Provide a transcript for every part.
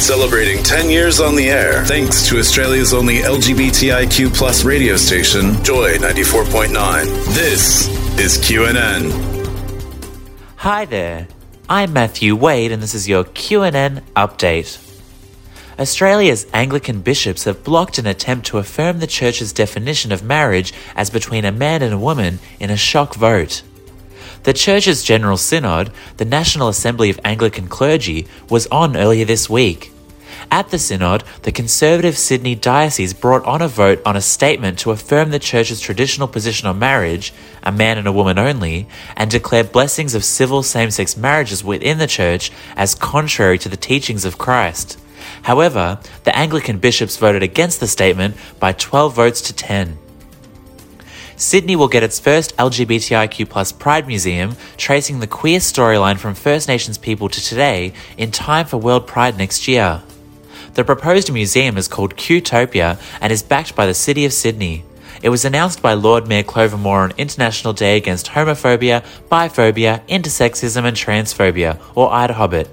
Celebrating 10 years on the air, thanks to Australia's only LGBTIQ plus radio station, Joy 94.9. This is QNN. Hi there. I'm Matthew Wade and this is your QNN update. Australia's Anglican bishops have blocked an attempt to affirm the church's definition of marriage as between a man and a woman in a shock vote. The Church's General Synod, the National Assembly of Anglican Clergy, was on earlier this week. At the Synod, the Conservative Sydney Diocese brought on a vote on a statement to affirm the Church's traditional position on marriage, a man and a woman only, and declare blessings of civil same sex marriages within the Church as contrary to the teachings of Christ. However, the Anglican bishops voted against the statement by 12 votes to 10. Sydney will get its first LGBTIQ Pride Museum, tracing the queer storyline from First Nations people to today in time for World Pride next year. The proposed museum is called Qtopia and is backed by the City of Sydney. It was announced by Lord Mayor Clover Moore on International Day Against Homophobia, Biphobia, Intersexism and Transphobia, or IDAHOBIT.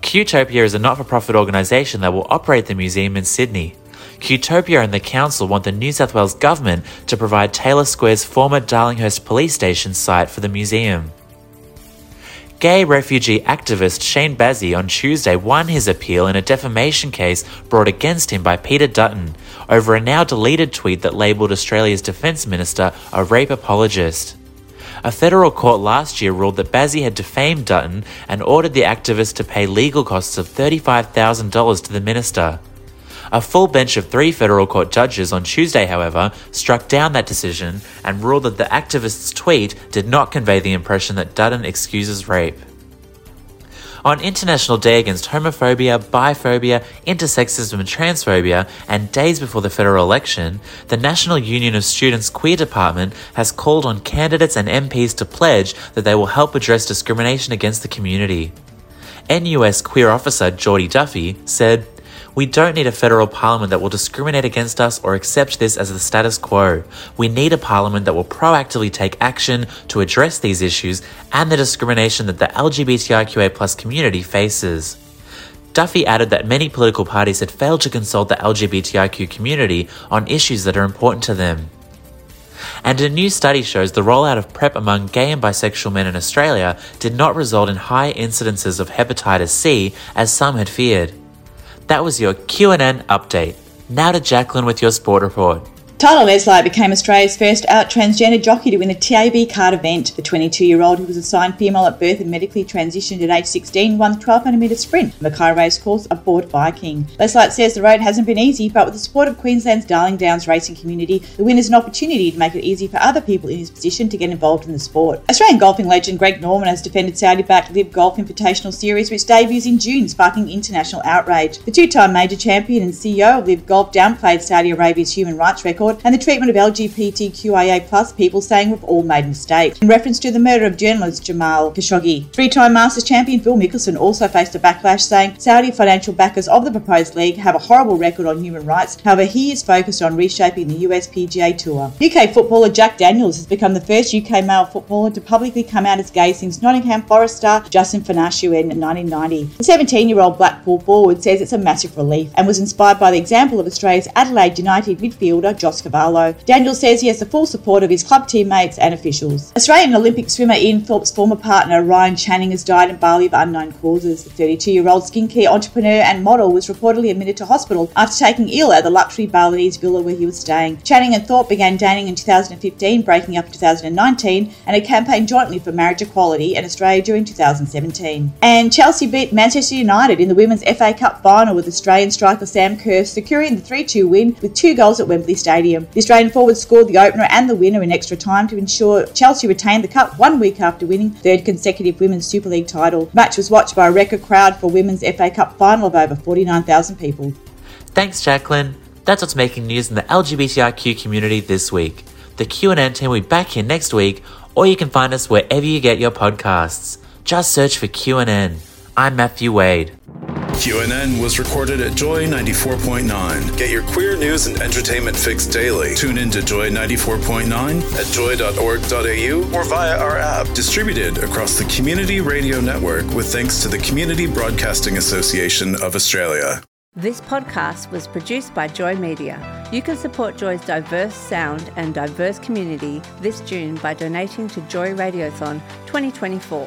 Qtopia is a not for profit organisation that will operate the museum in Sydney. Qtopia and the council want the New South Wales government to provide Taylor Square's former Darlinghurst police station site for the museum. Gay refugee activist Shane Bazzi on Tuesday won his appeal in a defamation case brought against him by Peter Dutton over a now deleted tweet that labelled Australia's Defence Minister a rape apologist. A federal court last year ruled that Bazzi had defamed Dutton and ordered the activist to pay legal costs of $35,000 to the minister. A full bench of three federal court judges on Tuesday, however, struck down that decision and ruled that the activist's tweet did not convey the impression that Dutton excuses rape. On International Day Against Homophobia, Biphobia, Intersexism and Transphobia, and days before the federal election, the National Union of Students Queer Department has called on candidates and MPs to pledge that they will help address discrimination against the community. NUS queer officer Geordie Duffy said, we don't need a federal parliament that will discriminate against us or accept this as the status quo. We need a parliament that will proactively take action to address these issues and the discrimination that the LGBTIQA community faces. Duffy added that many political parties had failed to consult the LGBTIQ community on issues that are important to them. And a new study shows the rollout of PrEP among gay and bisexual men in Australia did not result in high incidences of hepatitis C as some had feared. That was your QNN update. Now to Jacqueline with your sport report. Tyler Leslie became Australia's first out transgender jockey to win a TAB card event. The 22 year old, who was assigned female at birth and medically transitioned at age 16, won the 1200 metre sprint, Mackay Racecourse aboard Viking. Leslie says the road hasn't been easy, but with the support of Queensland's Darling Downs racing community, the win is an opportunity to make it easy for other people in his position to get involved in the sport. Australian golfing legend Greg Norman has defended Saudi backed LIV Golf Invitational Series, which debuts in June, sparking international outrage. The two time major champion and CEO of LIV Golf downplayed Saudi Arabia's human rights record and the treatment of LGBTQIA plus people, saying we've all made mistakes. In reference to the murder of journalist Jamal Khashoggi, three-time Masters champion Phil Mickelson also faced a backlash, saying Saudi financial backers of the proposed league have a horrible record on human rights. However, he is focused on reshaping the US PGA Tour. UK footballer Jack Daniels has become the first UK male footballer to publicly come out as gay since Nottingham Forest star Justin Fashanu in 1990. The 17-year-old Blackpool forward says it's a massive relief and was inspired by the example of Australia's Adelaide United midfielder Josh Cavallo. Daniel says he has the full support of his club teammates and officials. Australian Olympic swimmer Ian Thorpe's former partner Ryan Channing has died in Bali of unknown causes. The 32 year old skincare entrepreneur and model was reportedly admitted to hospital after taking ill at the luxury Balinese villa where he was staying. Channing and Thorpe began dating in 2015, breaking up in 2019, and had campaigned jointly for marriage equality in Australia during 2017. And Chelsea beat Manchester United in the Women's FA Cup final with Australian striker Sam Kerr securing the 3 2 win with two goals at Wembley Stadium. Stadium. The Australian forward scored the opener and the winner in extra time to ensure Chelsea retained the cup one week after winning third consecutive Women's Super League title. The match was watched by a record crowd for Women's FA Cup final of over 49,000 people. Thanks, Jacqueline. That's what's making news in the LGBTIQ community this week. The QNN team will be back here next week, or you can find us wherever you get your podcasts. Just search for QNN. I'm Matthew Wade. QNN was recorded at Joy 94.9. Get your queer news and entertainment fix daily. Tune in to Joy 94.9 at joy.org.au or via our app. Distributed across the Community Radio Network with thanks to the Community Broadcasting Association of Australia. This podcast was produced by Joy Media. You can support Joy's diverse sound and diverse community this June by donating to Joy Radiothon 2024.